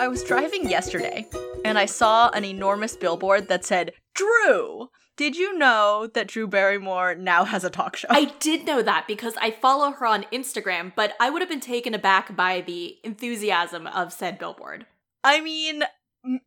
I was driving yesterday and I saw an enormous billboard that said, Drew, did you know that Drew Barrymore now has a talk show? I did know that because I follow her on Instagram, but I would have been taken aback by the enthusiasm of said billboard. I mean,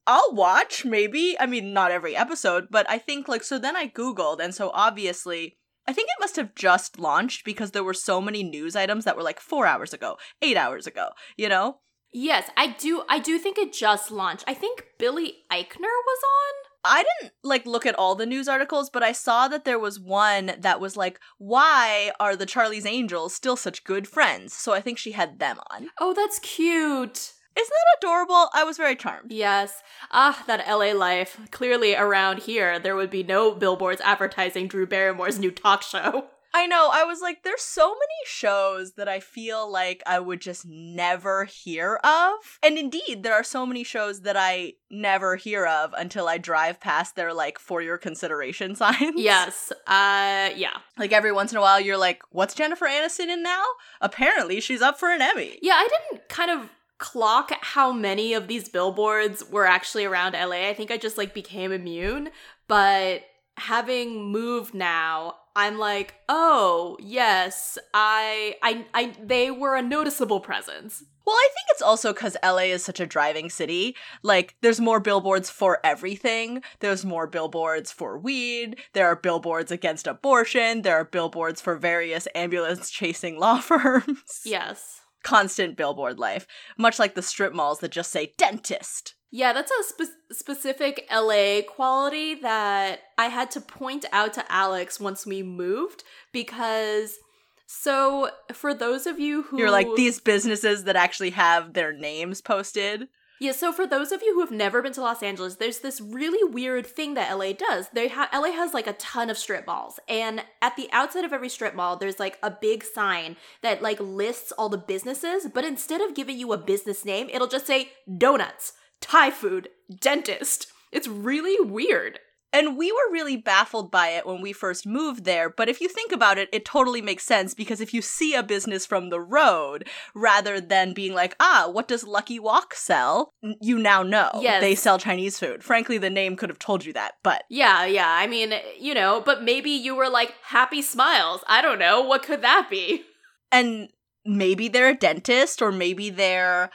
I'll watch maybe. I mean, not every episode, but I think like so then I googled and so obviously I think it must have just launched because there were so many news items that were like 4 hours ago, 8 hours ago, you know? Yes, I do I do think it just launched. I think Billy Eichner was on. I didn't like look at all the news articles, but I saw that there was one that was like, "Why are the Charlie's Angels still such good friends?" So I think she had them on. Oh, that's cute. Isn't that adorable? I was very charmed. Yes. Ah, that LA life. Clearly around here there would be no billboards advertising Drew Barrymore's new talk show. I know. I was like, there's so many shows that I feel like I would just never hear of. And indeed, there are so many shows that I never hear of until I drive past their like for your consideration signs. Yes. Uh yeah. Like every once in a while, you're like, what's Jennifer Aniston in now? Apparently, she's up for an Emmy. Yeah, I didn't kind of clock how many of these billboards were actually around LA. I think I just like became immune, but having moved now, I'm like, "Oh, yes, I I I they were a noticeable presence." Well, I think it's also because LA is such a driving city. Like, there's more billboards for everything. There's more billboards for weed. There are billboards against abortion. There are billboards for various ambulance chasing law firms. Yes. Constant billboard life. Much like the strip malls that just say dentist. Yeah, that's a spe- specific LA quality that I had to point out to Alex once we moved because so for those of you who You're like, these businesses that actually have their names posted. Yeah, so for those of you who have never been to Los Angeles, there's this really weird thing that LA does. They ha- LA has like a ton of strip malls, and at the outside of every strip mall, there's like a big sign that like lists all the businesses, but instead of giving you a business name, it'll just say donuts, Thai food, dentist. It's really weird. And we were really baffled by it when we first moved there, but if you think about it, it totally makes sense because if you see a business from the road, rather than being like, ah, what does Lucky Wok sell? You now know Yes. they sell Chinese food. Frankly, the name could have told you that, but Yeah, yeah. I mean, you know, but maybe you were like happy smiles. I don't know. What could that be? and maybe they're a dentist or maybe they're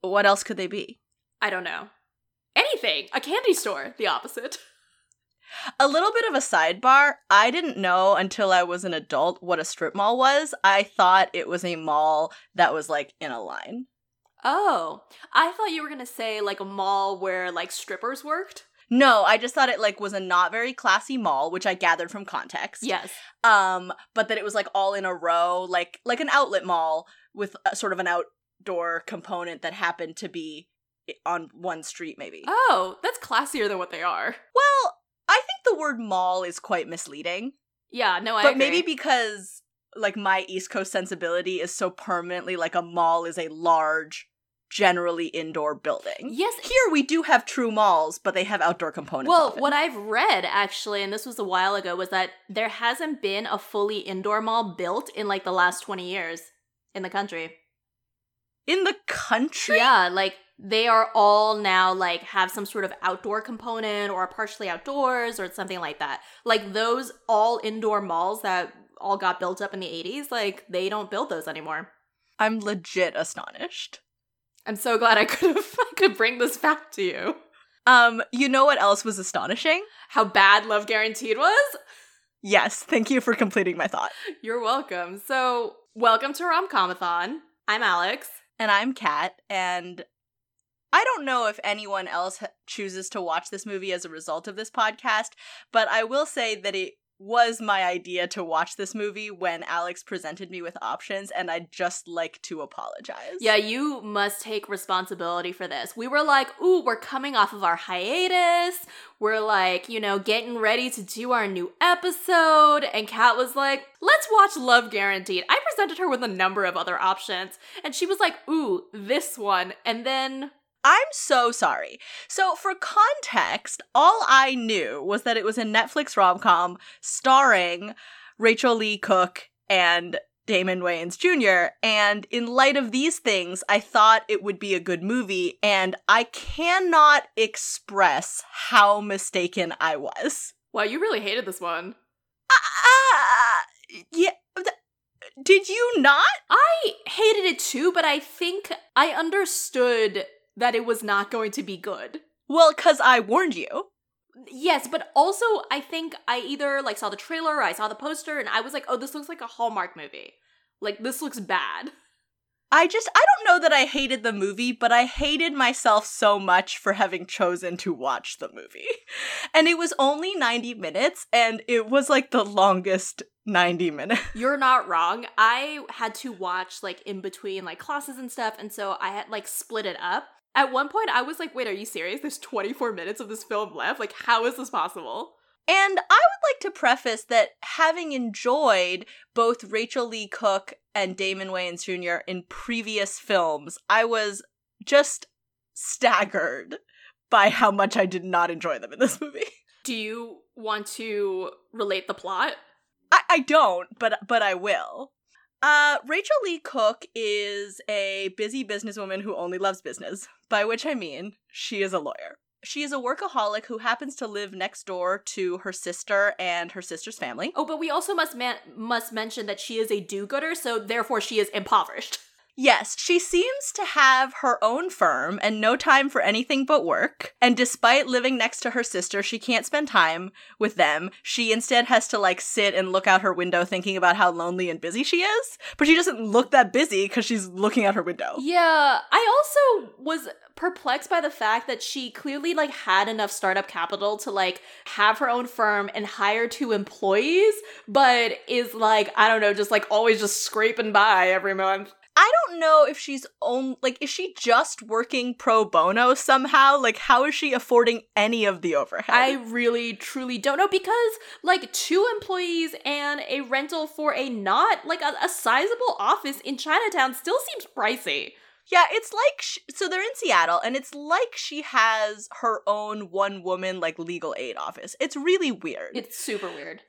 what else could they be? I don't know. Anything. A candy store. The opposite. A little bit of a sidebar. I didn't know until I was an adult what a strip mall was. I thought it was a mall that was like in a line. Oh, I thought you were gonna say like a mall where like strippers worked. No, I just thought it like was a not very classy mall, which I gathered from context. Yes. Um, but that it was like all in a row, like like an outlet mall with a, sort of an outdoor component that happened to be on one street maybe. Oh, that's classier than what they are. well, I think the word mall is quite misleading. Yeah. No, I. but agree. maybe because like my East Coast sensibility is so permanently like a mall is a large generally indoor building. Yes. Here we do have true malls, but they have outdoor components. Well, often. what I've read actually, and this was a while ago, was that there hasn't been a fully indoor mall built in like the last 20 years in the country. in the country, Yeah, like they are all now like have some sort of outdoor component or are partially outdoors or something like that. Like those all indoor malls that all got built up in the 80s, like they don't build those anymore. I'm legit astonished. I'm so glad I could have I could bring this back to you. Um, you know what else was astonishing? How bad Love Guaranteed was? Yes, thank you for completing my thought. You're welcome. So, welcome to Romcomathon. I'm Alex. And I'm Kat, and I don't know if anyone else chooses to watch this movie as a result of this podcast, but I will say that it was my idea to watch this movie when Alex presented me with options, and I'd just like to apologize. Yeah, you must take responsibility for this. We were like, ooh, we're coming off of our hiatus. We're like, you know, getting ready to do our new episode. And Kat was like, let's watch Love Guaranteed. I presented her with a number of other options. And she was like, ooh, this one. And then, I'm so sorry. So, for context, all I knew was that it was a Netflix rom com starring Rachael Leigh Cook and Damon Wayans Jr. And in light of these things, I thought it would be a good movie, and I cannot express how mistaken I was. Wow, you really hated this one. Uh, yeah. Did you not? I hated it too, but I think I understood that it was not going to be good. Well, because I warned you. Yes, but also I think I either like saw the trailer or I saw the poster and I was like, "Oh, this looks like a Hallmark movie. Like this looks bad." I just I don't know that I hated the movie, but I hated myself so much for having chosen to watch the movie. And it was only 90 minutes and it was like the longest 90 minutes. You're not wrong. I had to watch like in between like classes and stuff and so I had like split it up. At one point I was like, "Wait, are you serious? There's 24 minutes of this film left? Like how is this possible?" And I would like to preface that having enjoyed both Rachael Leigh Cook and Damon Wayans Jr. in previous films, I was just staggered by how much I did not enjoy them in this movie. Do you want to relate the plot? I, I don't, but but I will. Uh, Rachael Leigh Cook is a busy businesswoman who only loves business, by which I mean she is a lawyer. She is a workaholic who happens to live next door to her sister and her sister's family. Oh, but we also must man- must mention that she is a do-gooder, so therefore she is impoverished. Yes, she seems to have her own firm and no time for anything but work. And despite living next to her sister, she can't spend time with them. She instead has to like sit and look out her window thinking about how lonely and busy she is. But she doesn't look that busy because she's looking out her window. Yeah, I also was perplexed by the fact that she clearly like had enough startup capital to like have her own firm and hire two employees, but is like, I don't know, just like always just scraping by every month. I don't know if she's on like is she just working pro bono somehow? Like how is she affording any of the overhead? I really truly don't know because like two employees and a rental for a not like a, a sizable office in Chinatown still seems pricey. Yeah, it's like sh- so they're in Seattle and it's like she has her own one woman like legal aid office. It's really weird. It's super weird.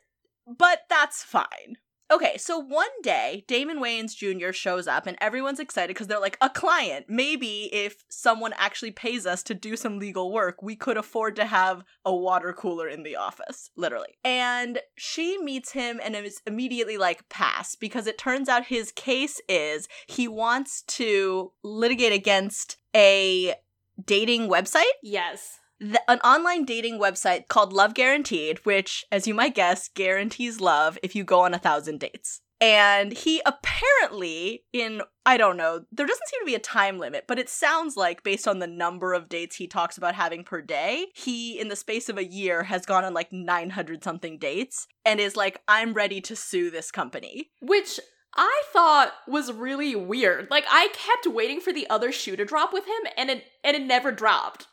but that's fine. Okay, so one day Damon Wayans Jr. shows up and everyone's excited because they're like, a client. Maybe if someone actually pays us to do some legal work, we could afford to have a water cooler in the office, literally. And she meets him and is immediately like, pass, because it turns out his case is he wants to litigate against a dating website Yes. The, an online dating website called Love Guaranteed, which, as you might guess, guarantees love if you go on a thousand dates. And he apparently, in, I don't know, there doesn't seem to be a time limit, but it sounds like, based on the number of dates he talks about having per day, he, in the space of a year, has gone on like 900 something dates and is like, I'm ready to sue this company. Which I thought was really weird. Like I kept waiting for the other shoe to drop with him and it and it never dropped.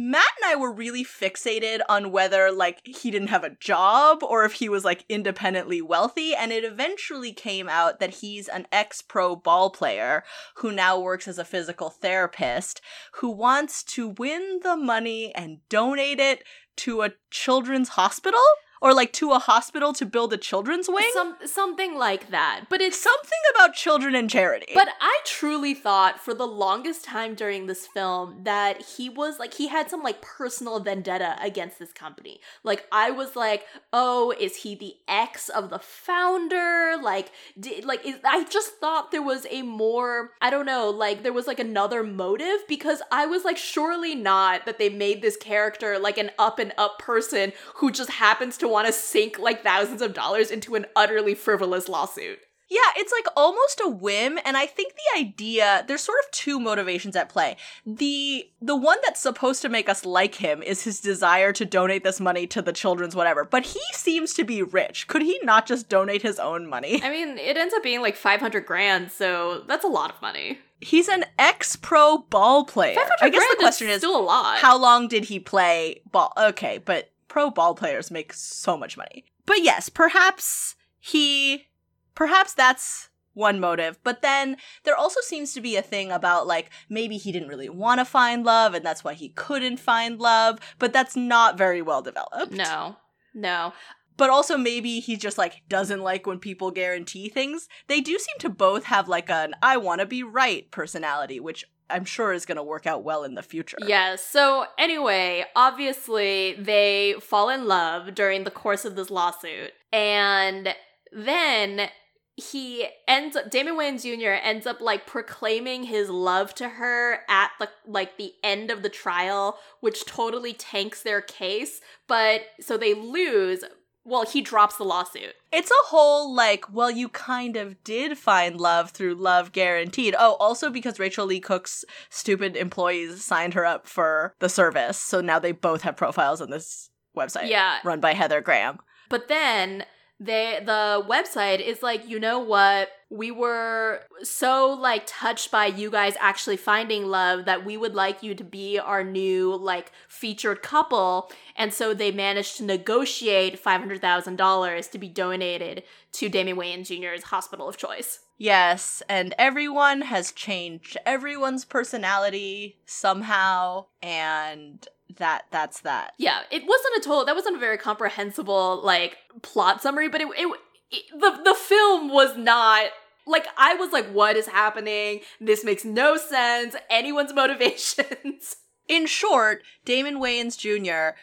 Matt and I were really fixated on whether like he didn't have a job or if he was like independently wealthy and it eventually came out that he's an ex-pro ball player who now works as a physical therapist who wants to win the money and donate it to a children's hospital or like to a hospital to build a children's wing. Some something like that. But it's Something about children and charity. But I truly thought for the longest time during this film that he was like he had some like personal vendetta against this company. Like I was like, "Oh, is he the ex of the founder?" Like did, like is, I just thought there was a more I don't know, like there was like another motive because I was like surely not that they made this character like an up and up person who just happens to want to sink like thousands of dollars into an utterly frivolous lawsuit. Yeah, it's like almost a whim and I think the idea there's sort of two motivations at play. The the one that's supposed to make us like him is his desire to donate this money to the children's whatever. But he seems to be rich. Could he not just donate his own money? I mean, it ends up being like 500 grand, so that's a lot of money. He's an ex-pro ball player. 500 I guess grand the question is is still a lot. how long did he play ball? Okay, but pro ball players make so much money. But yes, perhaps he perhaps that's one motive. But then there also seems to be a thing about like maybe he didn't really want to find love and that's why he couldn't find love, but that's not very well developed. No, no. but also maybe he just like doesn't like when people guarantee things. They do seem to both have like an I want to be right personality, which I'm sure is going to work out well in the future. Yeah. So, anyway, obviously, they fall in love during the course of this lawsuit. And then he ends up Damon Wayans Jr. ends up like proclaiming his love to her at the like the end of the trial, which totally tanks their case. But so they lose. Well, he drops the lawsuit. It's a whole like, well, you kind of did find love through love guaranteed. Oh, also because Rachael Leigh Cook's stupid employees signed her up for the service, so now they both have profiles on this website. Yeah. Run by Heather Graham. But then they the website is like you know what we were so like touched by you guys actually finding love that we would like you to be our new like featured couple. And so they managed to negotiate $500000 to be donated to Damon Wayans Jr's hospital of choice. Yes, and everyone has changed. Everyone's personality somehow, and that that's that. yeah it wasn't a total that wasn't a very comprehensible like plot summary but it, it, the the film was not like I was like, what is happening? This makes no sense. Anyone's motivations. In short, Damon Wayans Jr.,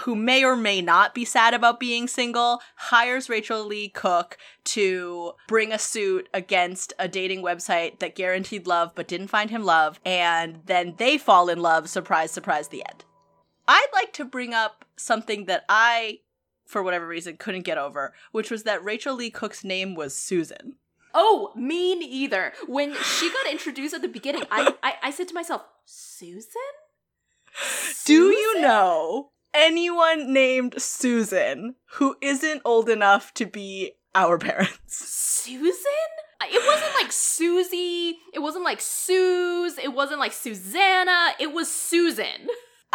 who may or may not be sad about being single, hires Rachael Leigh Cook to bring a suit against a dating website that guaranteed love but didn't find him love, and then they fall in love, surprise, surprise, the end. I'd like to bring up something that I, for whatever reason, couldn't get over, which was that Rachael Leigh Cook's name was Susan. Oh, me neither. When she got introduced at the beginning, I, I, I said to myself, Susan? Do you know anyone named Susan who isn't old enough to be our parents? Susan? It wasn't like Susie. It wasn't like Suze. It wasn't like Susanna. It was Susan.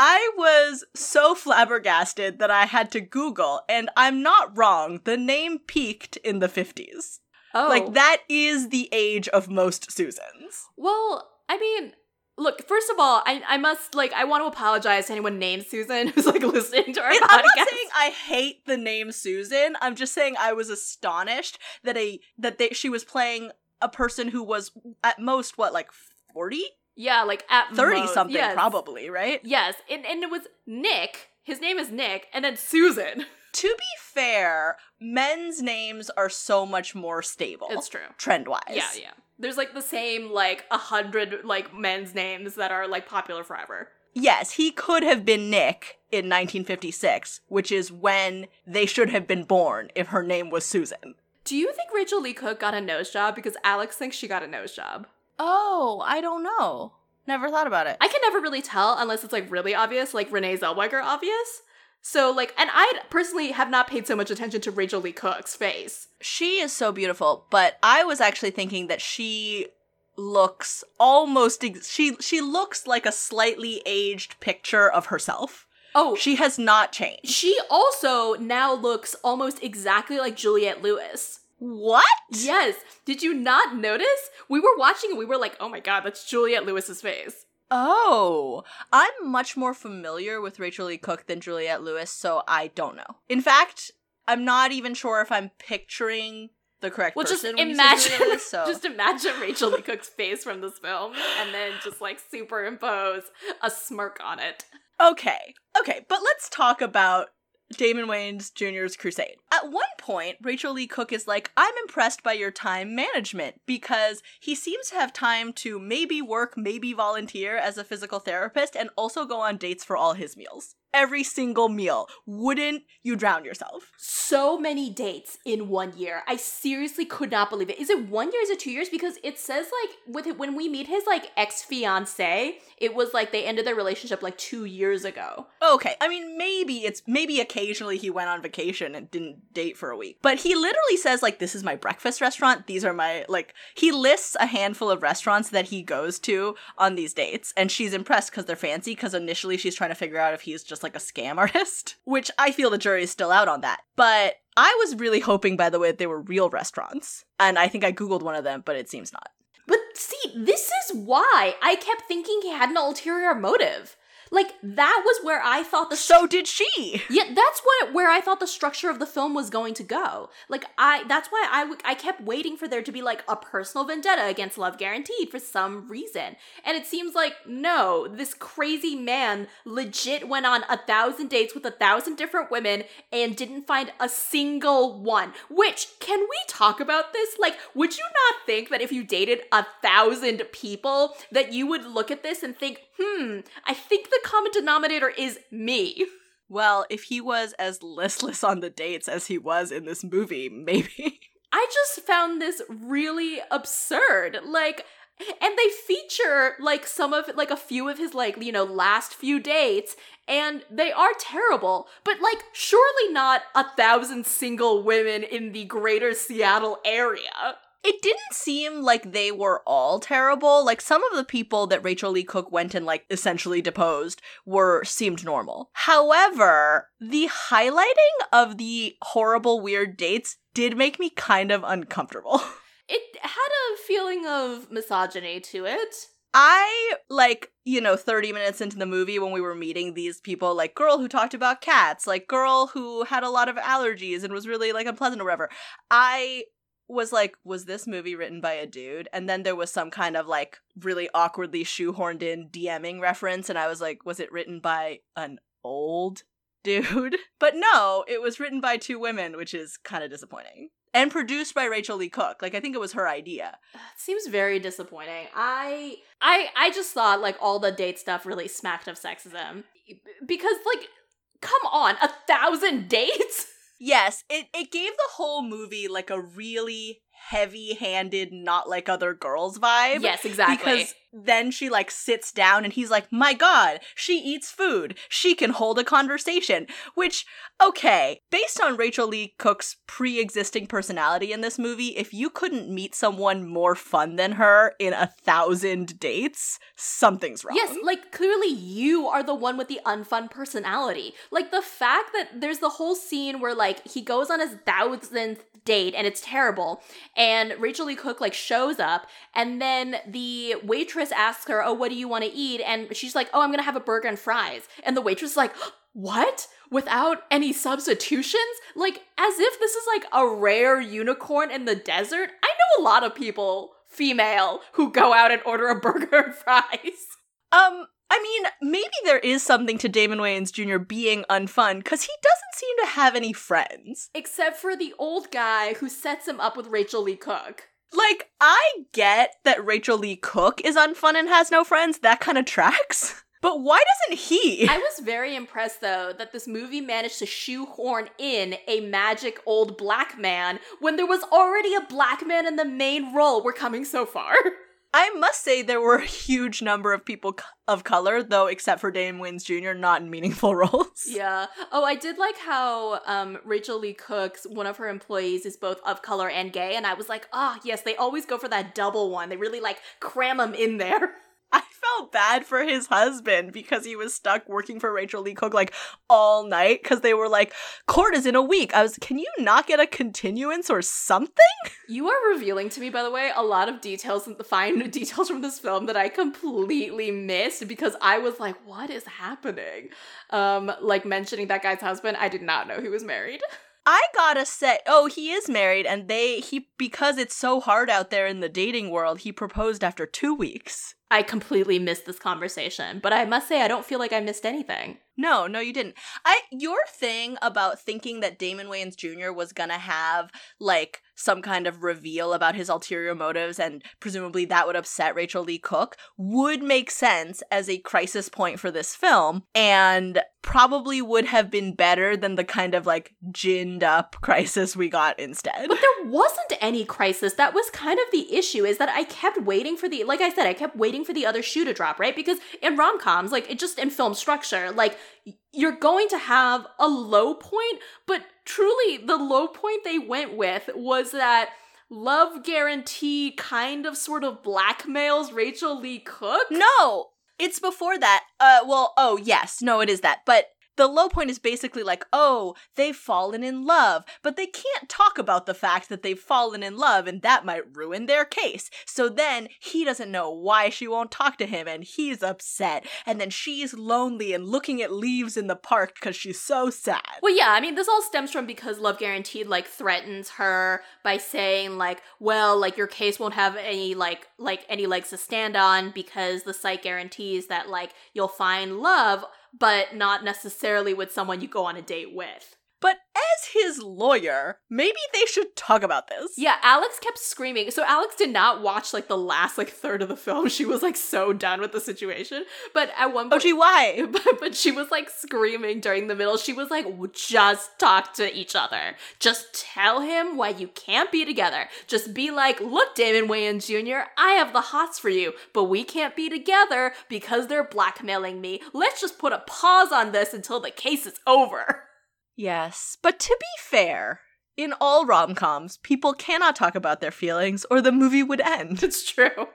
I was so flabbergasted that I had to Google, and I'm not wrong. The name peaked in the 50s. Oh. Like, that is the age of most Susans. Well, I mean, look, first of all, I, I must, like, I want to apologize to anyone named Susan who's, like, listening to our And podcast. I'm not saying I hate the name Susan. I'm just saying I was astonished that a that they, she was playing a person who was at most what like 40, yeah, like, at 30 most, something yes. probably, right? Yes, and, and it was Nick. His name is Nick, and then Susan. To be fair, men's names are so much more stable. It's true. Trend wise. Yeah, yeah. There's like the same like a hundred like men's names that are like popular forever. Yes, he could have been Nick in 1956, which is when they should have been born if her name was Susan. Do you think Rachael Leigh Cook got a nose job? Because Alex thinks she got a nose job. Oh, I don't know. Never thought about it. I can never really tell unless it's like really obvious, like Renee Zellweger obvious. So like, and I personally have not paid so much attention to Rachael Leigh Cook's face. She is so beautiful, but I was actually thinking that she looks almost ex- she she looks like a slightly aged picture of herself. Oh, She has not changed. she also now looks almost exactly like Juliette Lewis. What? Yes. Did you not notice? We were watching and we were like, oh my god, that's Juliette Lewis's face. Oh, I'm much more familiar with Rachael Leigh Cook than Juliette Lewis, so I don't know. In fact, I'm not even sure if I'm picturing the correct Well, just person. say imagine, Lewis, so. just imagine Rachael Leigh Cook's face from this film, and then just like superimpose a smirk on it. Okay, okay, but let's talk about Damon Wayans Jr.'s crusade. At one point, Rachael Leigh Cook is like, I'm impressed by your time management because he seems to have time to maybe work, maybe volunteer as a physical therapist, and also go on dates for all his meals. Every single meal. Wouldn't you drown yourself? So many dates in one year. I seriously could not believe it. Is it one year? Is it two years? Because it says like with it, when we meet his like ex fiance, it was like they ended their relationship like two years ago. Okay, I mean, maybe it's maybe occasionally he went on vacation and didn't date for a week. But he literally says, like, this is my breakfast restaurant. These are my, like, he lists a handful of restaurants that he goes to on these dates. And she's impressed because they're fancy, because initially she's trying to figure out if he's just like a scam artist, which I feel the jury is still out on that. But I was really hoping, by the way, that they were real restaurants. And I think I Googled one of them, but it seems not. But see, this is why I kept thinking he had an ulterior motive. Like that was where I thought the So did she. yeah, that's what where I thought the structure of the film was going to go. Like I that's why I w- I kept waiting for there to be like a personal vendetta against Love Guaranteed for some reason. And it seems like no, this crazy man legit went on a thousand dates with a thousand different women and didn't find a single one. Which can we talk about this? Like would you not think that if you dated a thousand people that you would look at this and think, "Hmm, I think the common denominator is me." Well, if he was as listless on the dates as he was in this movie, maybe. I just found this really absurd. Like, and they feature like some of like a few of his like you know last few dates and they are terrible but like surely not a thousand single women in the greater seattle area It didn't seem like they were all terrible. Like some of the people that Rachael Leigh Cook went and like essentially deposed were seemed normal. However, the highlighting of the horrible weird dates did make me kind of uncomfortable. it had a feeling of misogyny to it I like, you know, 30 minutes into the movie when we were meeting these people, like girl who talked about cats, like girl who had a lot of allergies and was really like unpleasant or whatever. I was like, was this movie written by a dude? And then there was some kind of like really awkwardly shoehorned in DMing reference, and I was like, was it written by an old dude? But no, it was written by two women, which is kind of disappointing. And produced by Rachael Leigh Cook. Like I think it was her idea. Seems very disappointing. I I I just thought like all the date stuff really smacked of sexism because like come on, a thousand dates? Yes, it, it gave the whole movie like a really heavy handed, not like other girls vibe. Yes, exactly. Because then she like sits down and he's like, My god, she eats food. She can hold a conversation. Which, okay, based on Rachael Leigh Cook's pre existing personality in this movie, if you couldn't meet someone more fun than her in a thousand dates, something's wrong. Yes, like clearly you are the one with the unfun personality. Like the fact that there's the whole scene where like he goes on his thousandth date and it's terrible and Rachael Leigh Cook like shows up and then the waitress asks her, "Oh, what do you want to eat?" and she's like, "Oh, I'm going to have a burger and fries." And the waitress is like, "What?" Without any substitutions? Like as if this is like a rare unicorn in the desert. I know a lot of people female who go out and order a burger and fries. Um, I mean, maybe there is something to Damon Wayans Jr. being unfun because he doesn't seem to have any friends. Except for the old guy who sets him up with Rachael Leigh Cook. Like, I get that Rachael Leigh Cook is unfun and has no friends. That kind of tracks. But why doesn't he? I was very impressed though that this movie managed to shoehorn in a magic old black man when there was already a black man in the main role. We're coming so far. I must say there were a huge number of people of color, though, except for Damon Wayans Jr., not in meaningful roles. Yeah. Oh, I did like how um, Rachael Leigh Cook's one of her employees is both of color and gay, and I was like, ah, oh, yes, they always go for that double one. They really like cram them in there. I felt bad for his husband because he was stuck working for Rachael Leigh Cook like all night because they were like, court is in a week. I was, can you not get a continuance or something? You are revealing to me, by the way, a lot of details, the fine details from this film that I completely missed because I was like, what is happening? Um, like mentioning that guy's husband, I did not know he was married. I gotta say, oh, he is married, and they, he, because it's so hard out there in the dating world, he proposed after two weeks. I completely missed this conversation, but I must say I don't feel like I missed anything. No, no, you didn't. I your thing about thinking that Damon Wayans Jr. was gonna have like some kind of reveal about his ulterior motives and presumably that would upset Rachael Leigh Cook would make sense as a crisis point for this film and probably would have been better than the kind of like ginned up crisis we got instead. But there wasn't any crisis. That was kind of the issue is that I kept waiting for the like I said, I kept waiting for the other shoe to drop, right? Because in rom-coms, like it just in film structure, like you're going to have a low point, but truly the low point they went with was that love guarantee kind of sort of blackmails Rachael Leigh Cook. No, it's before that. Uh well, oh yes, no it is that. But the low point is basically like, oh, they've fallen in love, but they can't talk about the fact that they've fallen in love and that might ruin their case. So then he doesn't know why she won't talk to him and he's upset. And then she's lonely and looking at leaves in the park because she's so sad. Well, yeah, I mean, this all stems from because Love Guaranteed, like, threatens her by saying, like, well, like, your case won't have any, like, like, any legs to stand on because the site guarantees that, like, you'll find love but not necessarily with someone you go on a date with. But as his lawyer, maybe they should talk about this. Yeah, Alex kept screaming. So Alex did not watch like the last like third of the film. She was like so done with the situation. But at one oh, point, oh, gee, why? But, but she was like screaming during the middle. She was like, just talk to each other. Just tell him why you can't be together. Just be like, look, Damon Wayans Jr., I have the hots for you, but we can't be together because they're blackmailing me. Let's just put a pause on this until the case is over. Yes, but to be fair, in all rom coms, people cannot talk about their feelings or the movie would end. It's true.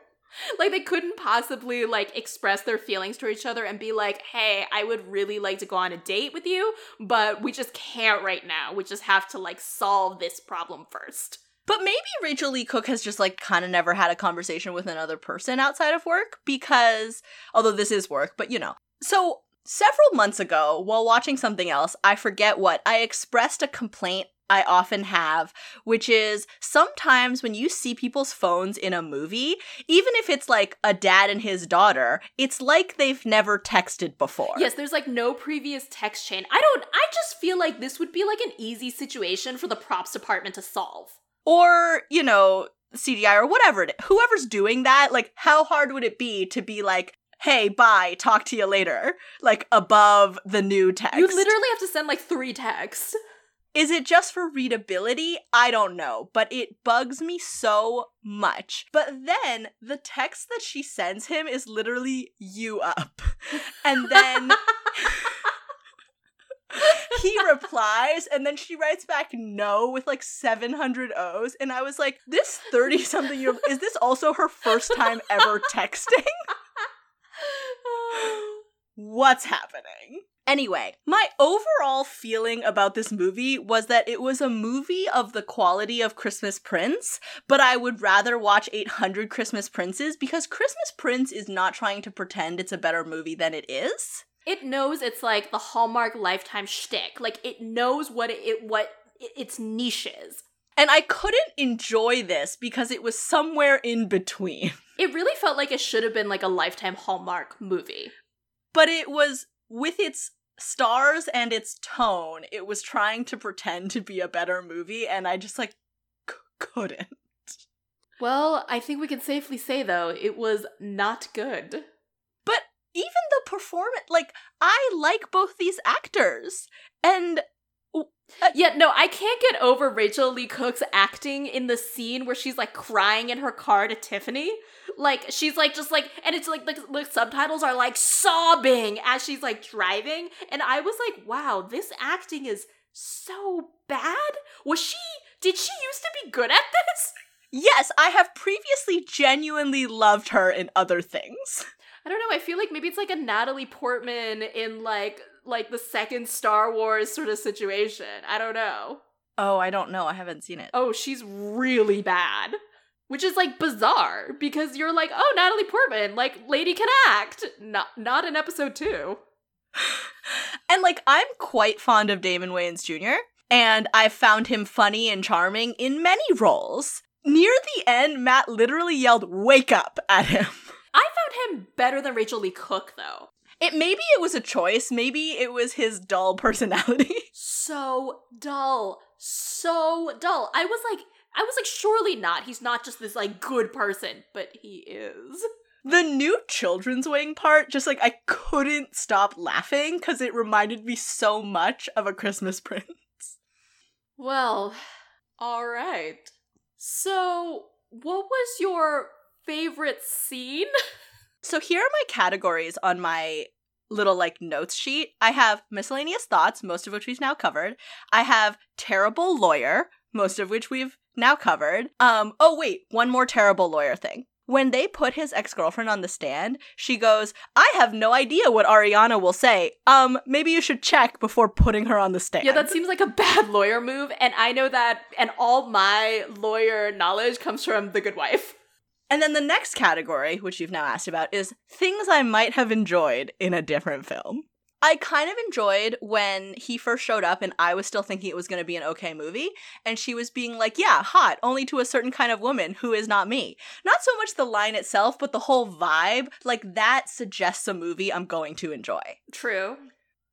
Like they couldn't possibly like express their feelings to each other and be like, "Hey, I would really like to go on a date with you, but we just can't right now. We just have to like solve this problem first. But maybe Rachael Leigh Cook has just like kind of never had a conversation with another person outside of work because although this is work, but you know. So Several months ago, while watching something else, I forget what, I expressed a complaint I often have, which is sometimes when you see people's phones in a movie, even if it's like a dad and his daughter, it's like they've never texted before. Yes, there's like no previous text chain. I don't, I just feel like this would be like an easy situation for the props department to solve. Or, you know, CGI or whatever it is. Whoever's doing that, like, how hard would it be to be like, hey, bye, talk to you later, like above the new text. You literally have to send like three texts. Is it just for readability? I don't know, but it bugs me so much. But then the text that she sends him is literally you up. And then he replies and then she writes back no with like 700 O's and I was like this 30 something year is this also her first time ever texting? What's happening? Anyway, my overall feeling about this movie was that it was a movie of the quality of Christmas Prince, but I would rather watch 800 Christmas Princes because Christmas Prince is not trying to pretend it's a better movie than it is. It knows it's like the Hallmark Lifetime shtick. Like it knows what it, it what its niche is. And I couldn't enjoy this because it was somewhere in between. It really felt like it should have been like a Lifetime Hallmark movie. But it was with its stars and its tone, it was trying to pretend to be a better movie, and I just like c- couldn't. Well, I think we can safely say though, it was not good. But even the performance, like, I like both these actors, and Uh, yeah, no, I can't get over Rachael Leigh Cook's acting in the scene where she's like crying in her car to Tiffany. Like she's like just like, and it's like the, the subtitles are like sobbing as she's like driving, and I was like, wow, this acting is so bad. Was she? Did she used to be good at this? Yes, I have previously genuinely loved her in other things. I don't know. I feel like maybe it's like a Natalie Portman in like like the second Star Wars sort of situation. I don't know. Oh, I don't know. I haven't seen it. Oh, she's really bad. Which is like bizarre because you're like, oh, Natalie Portman, like lady can act. Not not in episode two. and like I'm quite fond of Damon Wayans Jr. and I've found him funny and charming in many roles. Near the end, Matt literally yelled "Wake up" at him. I found him better than Rachael Leigh Cook though. It maybe it was a choice. Maybe it was his dull personality. so dull. So dull. I was like I was like surely not. He's not just this like good person, but he is. The new children's wing part just like I couldn't stop laughing cuz it reminded me so much of a Christmas prince. Well, all right. So, what was your favorite scene? So here are my categories on my little like notes sheet. I have miscellaneous thoughts, most of which we've now covered. I have terrible lawyer, most of which we've now covered. Um oh wait, one more terrible lawyer thing. when they put his ex-girlfriend on the stand, she goes, "I have no idea what Ariana will say. Um, maybe you should check before putting her on the stand." Yeah, that seems like a bad lawyer move, and I know that, and all my lawyer knowledge comes from The Good Wife. And then the next category, which you've now asked about, is things I might have enjoyed in a different film. I kind of enjoyed when he first showed up and I was still thinking it was going to be an okay movie. And she was being like, yeah, hot, only to a certain kind of woman who is not me. Not so much the line itself, but the whole vibe. Like, that suggests a movie I'm going to enjoy. True.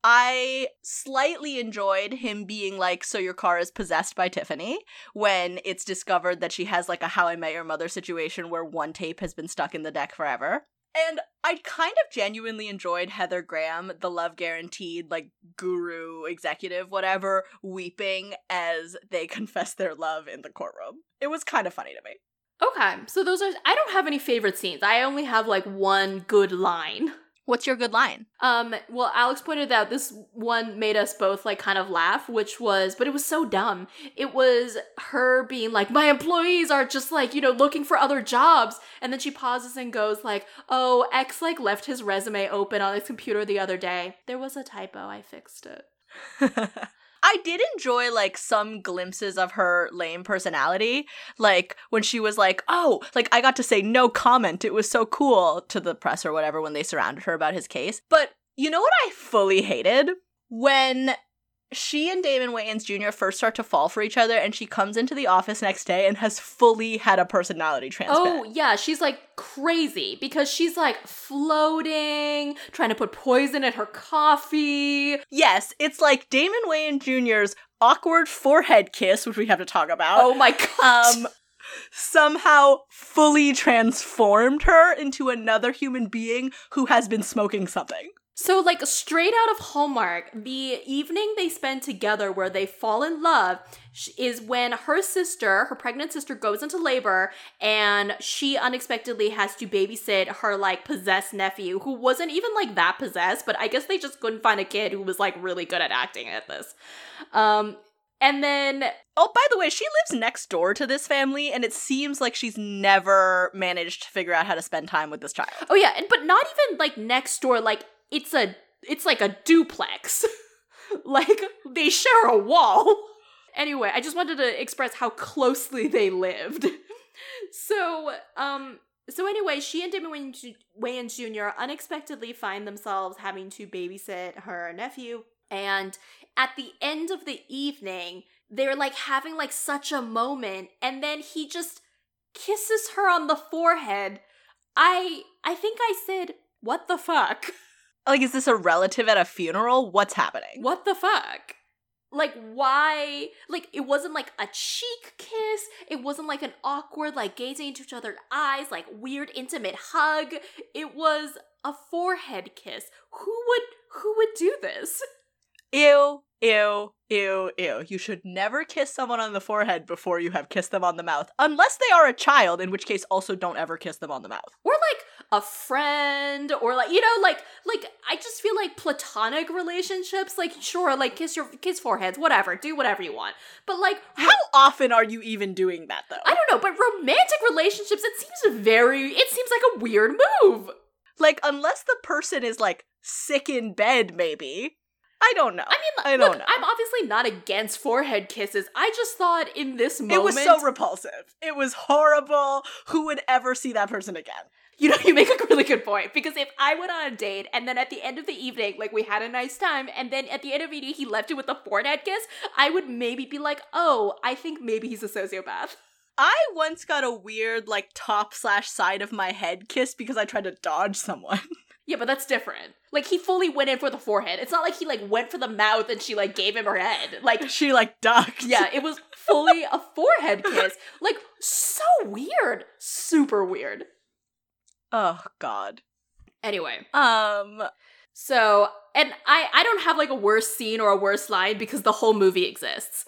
I slightly enjoyed him being like, So your car is possessed by Tiffany, when it's discovered that she has like a How I Met Your Mother situation where one tape has been stuck in the deck forever. And I kind of genuinely enjoyed Heather Graham, the love guaranteed, like guru executive, whatever, weeping as they confess their love in the courtroom. It was kind of funny to me. Okay, so those are. I don't have any favorite scenes. I only have like one good line. What's your good line? Um, well, Alex pointed out this one made us both like kind of laugh, which was, but it was so dumb. It was her being like, "My employees are just like, you know, looking for other jobs." And then she pauses and goes like, "Oh, X like left his resume open on his computer the other day. There was a typo. I fixed it." I did enjoy like some glimpses of her lame personality. Like when she was like, "Oh, like I got to say no comment. It was so cool" to the press or whatever when they surrounded her about his case. But you know what I fully hated? When she and Damon Wayans Jr. first start to fall for each other, and she comes into the office next day and has fully had a personality transplant. Oh, yeah, she's like crazy because she's like floating, trying to put poison in her coffee. Yes, it's like Damon Wayans Jr.'s awkward forehead kiss, which we have to talk about. Oh my god. Um, somehow fully transformed her into another human being who has been smoking something. So, like, straight out of Hallmark, the evening they spend together where they fall in love is when her sister, her pregnant sister, goes into labor and she unexpectedly has to babysit her, like, possessed nephew, who wasn't even, like, that possessed, but I guess they just couldn't find a kid who was, like, really good at acting at this. Um, and then Oh, by the way, she lives next door to this family, and it seems like she's never managed to figure out how to spend time with this child. Oh yeah, and but not even like next door, like it's a it's like a duplex. like they share a wall. Anyway, I just wanted to express how closely they lived. so, um so anyway, she and Damon Wayans Jr. unexpectedly find themselves having to babysit her nephew and at the end of the evening, they're like having like such a moment and then he just kisses her on the forehead. I I think I said, "What the fuck?" Like, is this a relative at a funeral? What's happening? What the fuck? Like, why? Like, it wasn't like a cheek kiss. It wasn't like an awkward, like, gazing into each other's eyes, like, weird, intimate hug. It was a forehead kiss. Who would, who would do this? Ew, ew, ew, ew. You should never kiss someone on the forehead before you have kissed them on the mouth, unless they are a child, in which case also don't ever kiss them on the mouth. Or like a friend or like you know like like I just feel like platonic relationships like sure like kiss your kiss foreheads whatever do whatever you want but like how often are you even doing that though I don't know but romantic relationships it seems very it seems like a weird move like unless the person is like sick in bed maybe I don't know. I mean, I don't look, know. I'm obviously not against forehead kisses. I just thought in this moment. It was so repulsive. It was horrible. Who would ever see that person again? You know, you make a really good point because if I went on a date and then at the end of the evening, like we had a nice time, and then at the end of the evening he left it with a forehead kiss, I would maybe be like, oh, I think maybe he's a sociopath. I once got a weird, like, top slash side of my head kiss because I tried to dodge someone. Yeah, but that's different. Like he fully went in for the forehead. It's not like he like went for the mouth and she like gave him her head. Like she like ducked. Yeah, it was fully a forehead kiss. Like so weird. Super weird. Oh god. Anyway, um so and I I don't have like a worse scene or a worse line because the whole movie exists.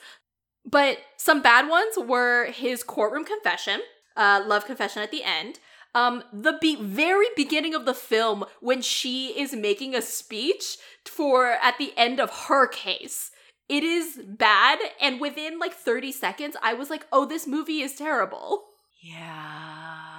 But some bad ones were his courtroom confession, uh love confession at the end. Um the be- very beginning of the film when she is making a speech for at the end of her case. It is bad and within like 30 seconds I was like, "Oh, this movie is terrible." Yeah.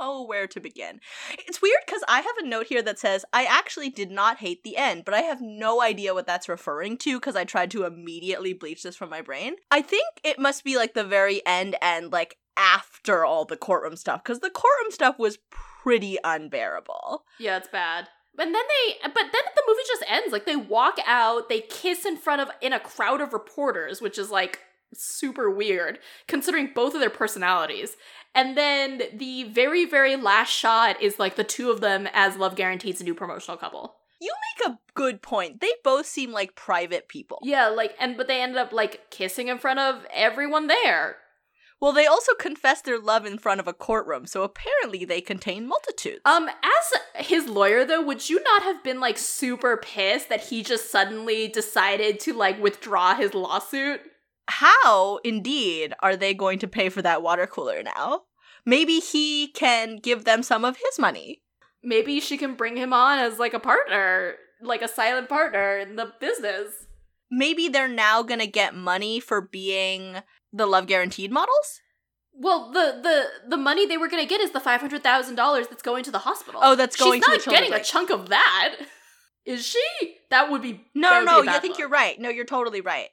Oh, where to begin? It's weird because I have a note here that says, I actually did not hate the end, but I have no idea what that's referring to because I tried to immediately bleach this from my brain. I think it must be like the very end and like after all the courtroom stuff because the courtroom stuff was pretty unbearable. Yeah, it's bad. And then they, but then the movie just ends. Like they walk out, they kiss in front of in a crowd of reporters, which is like super weird considering both of their personalities. And then the very, very last shot is like the two of them as Love Guaranteed's new promotional couple. You make a good point. They both seem like private people. Yeah, like, and but they ended up like kissing in front of everyone there. Well, they also confessed their love in front of a courtroom, so apparently they contain multitudes. Um, as his lawyer though, would you not have been like super pissed that he just suddenly decided to like withdraw his lawsuit? How, indeed, are they going to pay for that water cooler now? Maybe he can give them some of his money. Maybe she can bring him on as like a partner, like a silent partner in the business. Maybe they're now gonna get money for being the love guaranteed models? Well, the the the money they were going to get is the five hundred thousand dollars that's going to the hospital. Oh, that's going She's to not the getting a chunk of that. Is she? That would be No, that no, be no. I think look. you're right. No, you're totally right.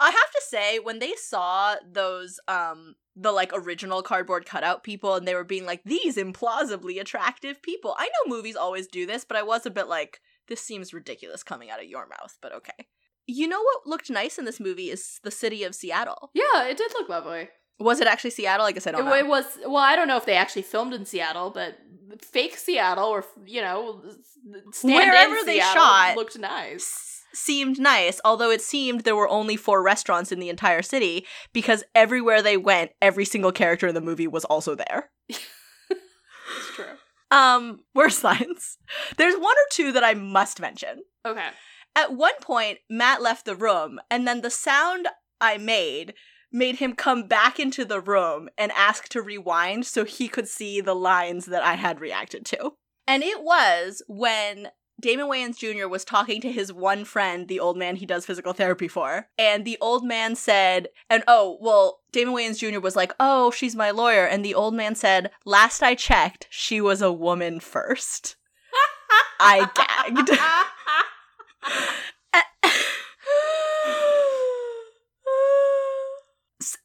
I have to say, when they saw those, um, the like original cardboard cutout people, and they were being like these implausibly attractive people. I know movies always do this, but I was a bit like, this seems ridiculous coming out of your mouth. But okay. You know what looked nice in this movie is the city of Seattle. Yeah, it did look lovely. Was it actually Seattle? I guess I don't It, know. it was well, I don't know if they actually filmed in Seattle, but fake Seattle or you know, Wherever they Seattle shot- looked nice. Seemed nice, although it seemed there were only four restaurants in the entire city because everywhere they went, every single character in the movie was also there. It's true. Um, worse lines. There's one or two that I must mention. Okay. At one point, Matt left the room, and then the sound I made made him come back into the room and ask to rewind so he could see the lines that I had reacted to. And it was when Damon Wayans Jr. was talking to his one friend, the old man he does physical therapy for, and the old man said, and oh, well, Damon Wayans Jr. was like, oh, she's my lawyer, and the old man said, last I checked, she was a woman first. I gagged.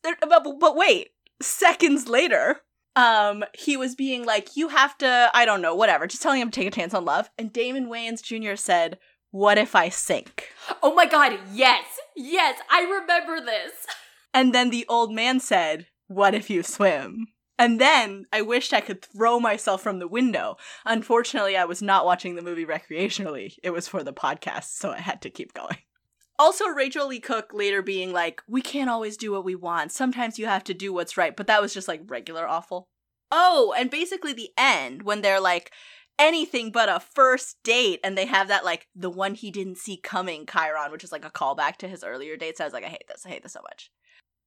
But, but wait, seconds later, um, he was being like, "You have to, I don't know, whatever," just telling him to take a chance on love. And Damon Wayans Jr. said, "What if I sink?" oh my god, yes. Yes, I remember this. And then the old man said, "What if you swim?" And then I wished I could throw myself from the window. Unfortunately, I was not watching the movie recreationally. It was for the podcast, so I had to keep going. Also, Rachael Leigh Cook later being like, We can't always do what we want. Sometimes you have to do what's right. But that was just like regular awful. Oh, and basically the end when they're like, anything but a first date, and they have that like the one he didn't see coming Chiron, which is like a callback to his earlier dates. I was like, I hate this. I hate this so much.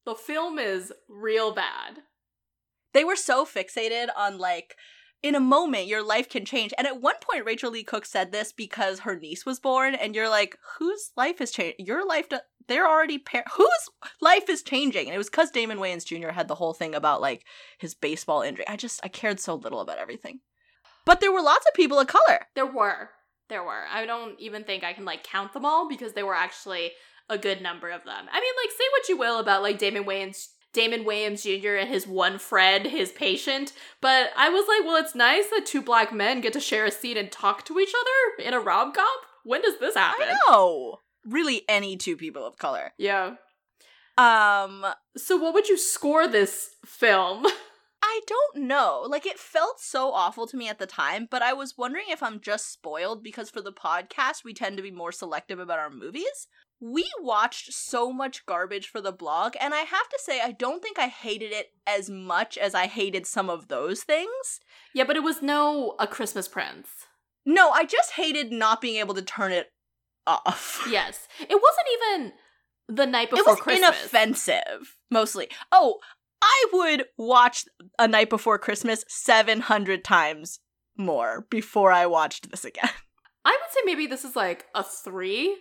The film is real bad. they were so fixated on like in a moment your life can change and at one point rachael leigh cook said this because her niece was born and you're like whose life has changed your life do- they're already par- whose life is changing and it was because damon wayans jr had the whole thing about like his baseball injury i just i cared so little about everything but there were lots of people of color There were. There were. I don't even think I can like count them all because there were actually a good number of them. I mean, like say what you will about like Damon Wayans Damon Wayans Jr. and his one friend, his patient, but I was like, well, it's nice that two black men get to share a seat and talk to each other in a rom com. When does this happen? i know really any two people of color Yeah. um So, what would you score this film? I don't know. Like it felt so awful to me at the time, but I was wondering if I'm just spoiled because for the podcast we tend to be more selective about our movies. We watched so much garbage for the blog, and I have to say I don't think I hated it as much as I hated some of those things. yeah, but it was no A Christmas Prince. No, I just hated not being able to turn it off. Yes. It wasn't even the night it before was Christmas. inoffensive, mostly. Oh, I would watch A Knight Before Christmas 700 times more before I watched this again. I would say maybe this is like a three.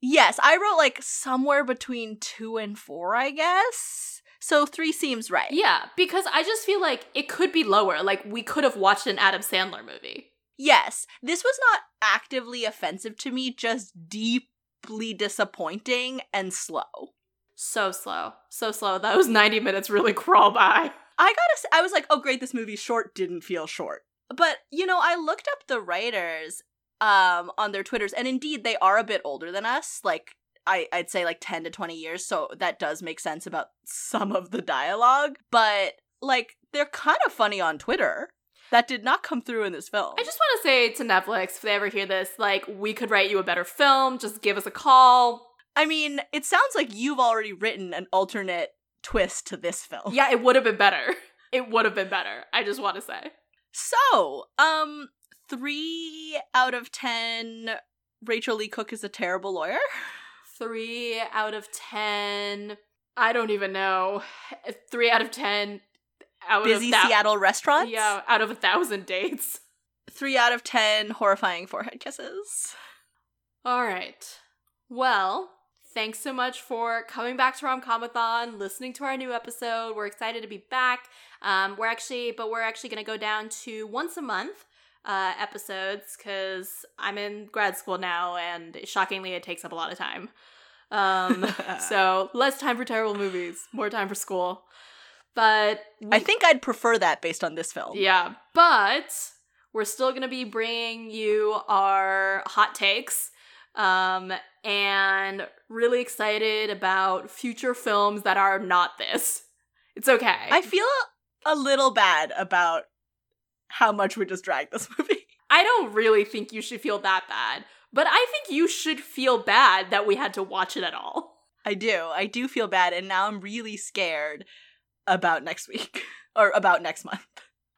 Yes, I wrote like somewhere between two and four, I guess. So three seems right. Yeah, because I just feel like it could be lower. Like we could have watched an Adam Sandler movie. Yes, this was not actively offensive to me, just deeply disappointing and slow. So slow. So slow. Those 90 minutes really crawl by. I gotta I was like, oh great, this movie's short, didn't feel short. But, you know, I looked up the writers um on their Twitters, and indeed they are a bit older than us, like I, I'd say like 10 to 20 years, so that does make sense about some of the dialogue. But like they're kind of funny on Twitter. That did not come through in this film. I just want to say to Netflix, if they ever hear this, like, we could write you a better film. Just give us a call. I mean, it sounds like you've already written an alternate twist to this film. Yeah, it would have been better. It would have been better. I just want to say. So, um, three out of ten, Rachael Leigh Cook is a terrible lawyer. Three out of ten. I don't even know. Three out of ten. Out Busy of that- Seattle restaurants. Yeah, out of a thousand dates. Three out of ten, horrifying forehead kisses. All right. Well, thanks so much for coming back to Romcomathon, listening to our new episode. We're excited to be back. Um, we're actually, but we're actually going to go down to once a month uh, episodes because I'm in grad school now, and shockingly, it takes up a lot of time. Um, so less time for terrible movies, more time for school. But I think I'd prefer that based on this film. yeah, but we're still going to be bringing you our hot takes. Um, and really excited about future films that are not this. It's okay. I feel a little bad about how much we just dragged this movie. I don't really think you should feel that bad, but I think you should feel bad that we had to watch it at all. I do. I do feel bad, and now I'm really scared about next week or about next month.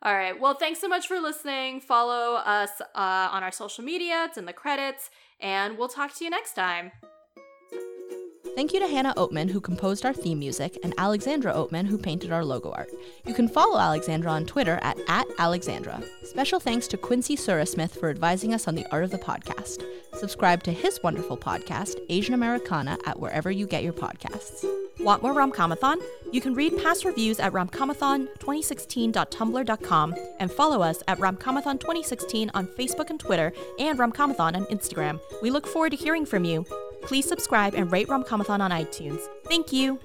All right. Well, thanks so much for listening. Follow us uh, on our social media. It's in the credits. And we'll talk to you next time. Thank you to Hannah Oatman, who composed our theme music, and Alexandra Oatman, who painted our logo art. You can follow Alexandra on Twitter at, at Alexandra. Special thanks to Quincy Surasmith for advising us on the art of the podcast. Subscribe to his wonderful podcast, Asian Americana, at wherever you get your podcasts. Want more Romcomathon? You can read past reviews at romcomathon2016.tumblr.com and follow us at romcomathon2016 on Facebook and Twitter and romcomathon on Instagram. We look forward to hearing from you. Please subscribe and rate Romcomathon on iTunes. Thank you!